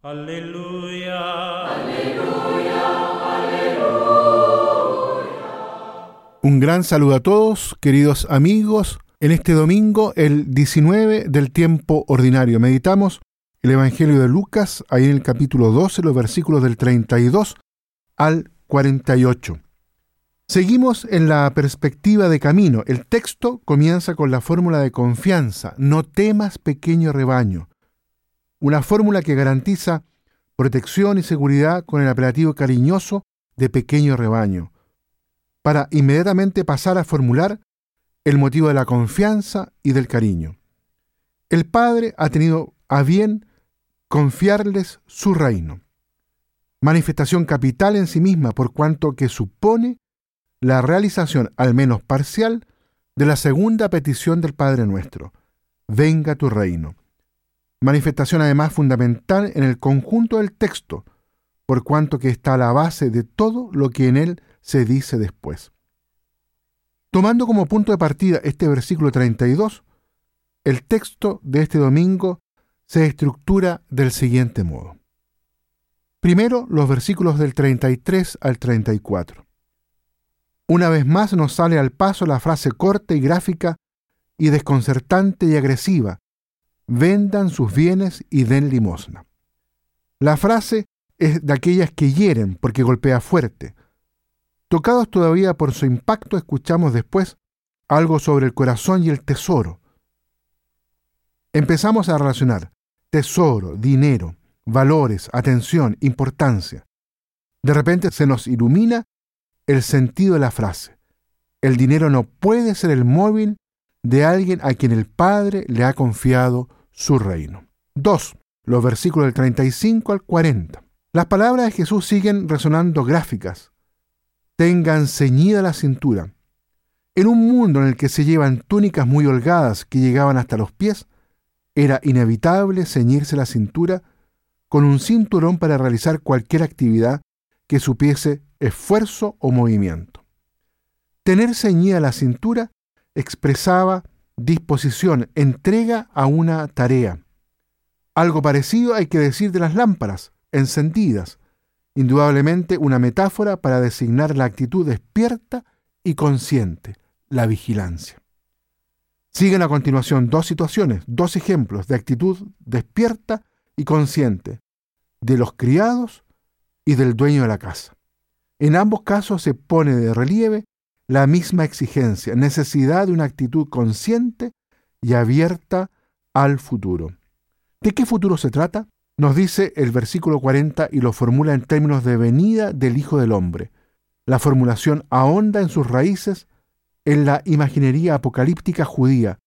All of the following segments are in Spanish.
Aleluya. Un gran saludo a todos, queridos amigos. En este domingo, el 19 del tiempo ordinario, meditamos el Evangelio de Lucas, ahí en el capítulo 12, los versículos del 32 al 48. Seguimos en la perspectiva de camino. El texto comienza con la fórmula de confianza, no temas pequeño rebaño. Una fórmula que garantiza protección y seguridad con el apelativo cariñoso de pequeño rebaño, para inmediatamente pasar a formular el motivo de la confianza y del cariño. El Padre ha tenido a bien confiarles su reino, manifestación capital en sí misma por cuanto que supone la realización, al menos parcial, de la segunda petición del Padre nuestro, venga tu reino manifestación además fundamental en el conjunto del texto, por cuanto que está a la base de todo lo que en él se dice después. Tomando como punto de partida este versículo 32, el texto de este domingo se estructura del siguiente modo. Primero, los versículos del 33 al 34. Una vez más nos sale al paso la frase corta y gráfica y desconcertante y agresiva vendan sus bienes y den limosna. La frase es de aquellas que hieren porque golpea fuerte. Tocados todavía por su impacto, escuchamos después algo sobre el corazón y el tesoro. Empezamos a relacionar tesoro, dinero, valores, atención, importancia. De repente se nos ilumina el sentido de la frase. El dinero no puede ser el móvil de alguien a quien el Padre le ha confiado su reino. 2. Los versículos del 35 al 40. Las palabras de Jesús siguen resonando gráficas. Tengan ceñida la cintura. En un mundo en el que se llevan túnicas muy holgadas que llegaban hasta los pies, era inevitable ceñirse la cintura con un cinturón para realizar cualquier actividad que supiese esfuerzo o movimiento. Tener ceñida la cintura expresaba disposición, entrega a una tarea. Algo parecido hay que decir de las lámparas, encendidas, indudablemente una metáfora para designar la actitud despierta y consciente, la vigilancia. Siguen a continuación dos situaciones, dos ejemplos de actitud despierta y consciente, de los criados y del dueño de la casa. En ambos casos se pone de relieve la misma exigencia, necesidad de una actitud consciente y abierta al futuro. ¿De qué futuro se trata? Nos dice el versículo 40 y lo formula en términos de venida del Hijo del Hombre. La formulación ahonda en sus raíces en la imaginería apocalíptica judía,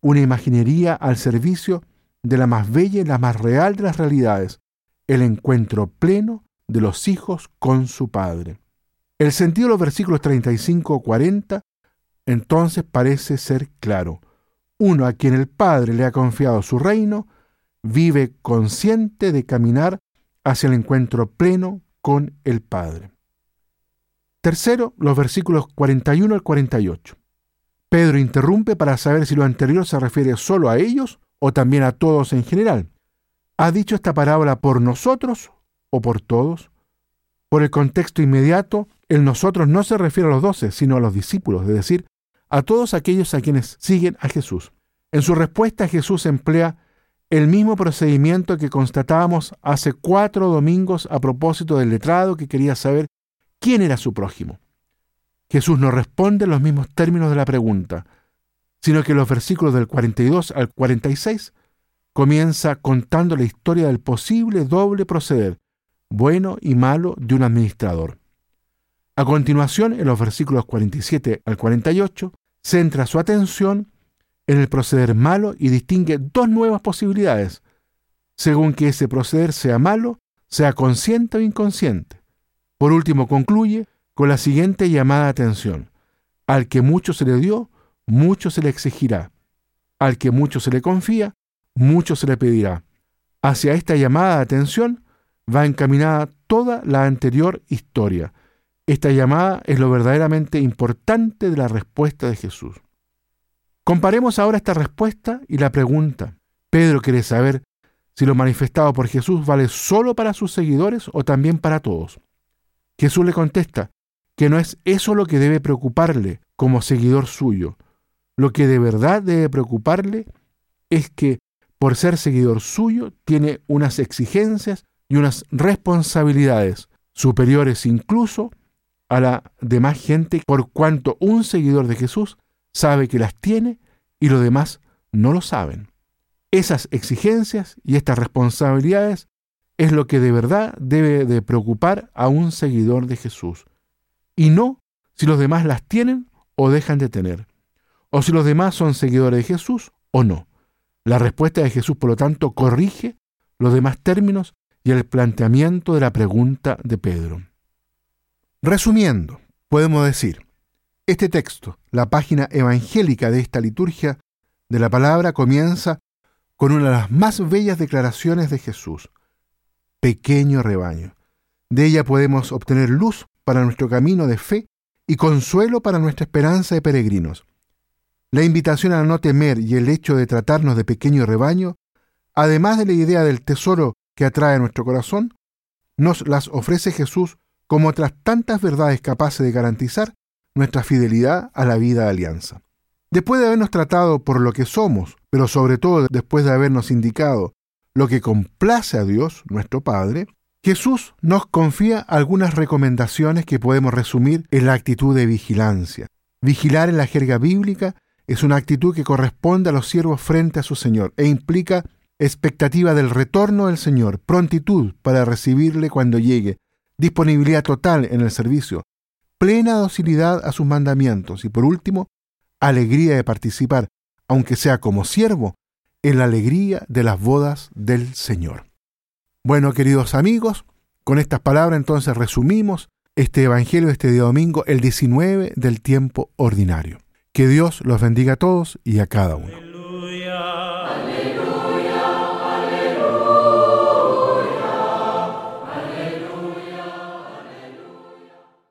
una imaginería al servicio de la más bella y la más real de las realidades, el encuentro pleno de los hijos con su Padre. El sentido de los versículos 35 o 40 entonces parece ser claro. Uno a quien el Padre le ha confiado su reino, vive consciente de caminar hacia el encuentro pleno con el Padre. Tercero, los versículos 41 al 48. Pedro interrumpe para saber si lo anterior se refiere solo a ellos o también a todos en general. ¿Ha dicho esta parábola por nosotros o por todos? Por el contexto inmediato, el nosotros no se refiere a los doce, sino a los discípulos, es decir, a todos aquellos a quienes siguen a Jesús. En su respuesta Jesús emplea el mismo procedimiento que constatábamos hace cuatro domingos a propósito del letrado que quería saber quién era su prójimo. Jesús no responde en los mismos términos de la pregunta, sino que los versículos del 42 al 46 comienza contando la historia del posible doble proceder bueno y malo de un administrador. A continuación, en los versículos 47 al 48, centra su atención en el proceder malo y distingue dos nuevas posibilidades, según que ese proceder sea malo, sea consciente o inconsciente. Por último, concluye con la siguiente llamada de atención. Al que mucho se le dio, mucho se le exigirá. Al que mucho se le confía, mucho se le pedirá. Hacia esta llamada de atención va encaminada toda la anterior historia. Esta llamada es lo verdaderamente importante de la respuesta de Jesús. Comparemos ahora esta respuesta y la pregunta. Pedro quiere saber si lo manifestado por Jesús vale solo para sus seguidores o también para todos. Jesús le contesta que no es eso lo que debe preocuparle como seguidor suyo. Lo que de verdad debe preocuparle es que por ser seguidor suyo tiene unas exigencias y unas responsabilidades superiores incluso a la demás gente por cuanto un seguidor de Jesús sabe que las tiene y los demás no lo saben. Esas exigencias y estas responsabilidades es lo que de verdad debe de preocupar a un seguidor de Jesús. Y no si los demás las tienen o dejan de tener, o si los demás son seguidores de Jesús o no. La respuesta de Jesús, por lo tanto, corrige los demás términos y el planteamiento de la pregunta de Pedro. Resumiendo, podemos decir, este texto, la página evangélica de esta liturgia de la palabra, comienza con una de las más bellas declaraciones de Jesús, pequeño rebaño. De ella podemos obtener luz para nuestro camino de fe y consuelo para nuestra esperanza de peregrinos. La invitación a no temer y el hecho de tratarnos de pequeño rebaño, además de la idea del tesoro que atrae a nuestro corazón, nos las ofrece Jesús como otras tantas verdades capaces de garantizar nuestra fidelidad a la vida de alianza. Después de habernos tratado por lo que somos, pero sobre todo después de habernos indicado lo que complace a Dios, nuestro Padre, Jesús nos confía algunas recomendaciones que podemos resumir en la actitud de vigilancia. Vigilar en la jerga bíblica es una actitud que corresponde a los siervos frente a su Señor e implica expectativa del retorno del Señor, prontitud para recibirle cuando llegue, disponibilidad total en el servicio, plena docilidad a sus mandamientos y por último, alegría de participar, aunque sea como siervo, en la alegría de las bodas del Señor. Bueno, queridos amigos, con estas palabras entonces resumimos este Evangelio este día domingo, el 19 del tiempo ordinario. Que Dios los bendiga a todos y a cada uno.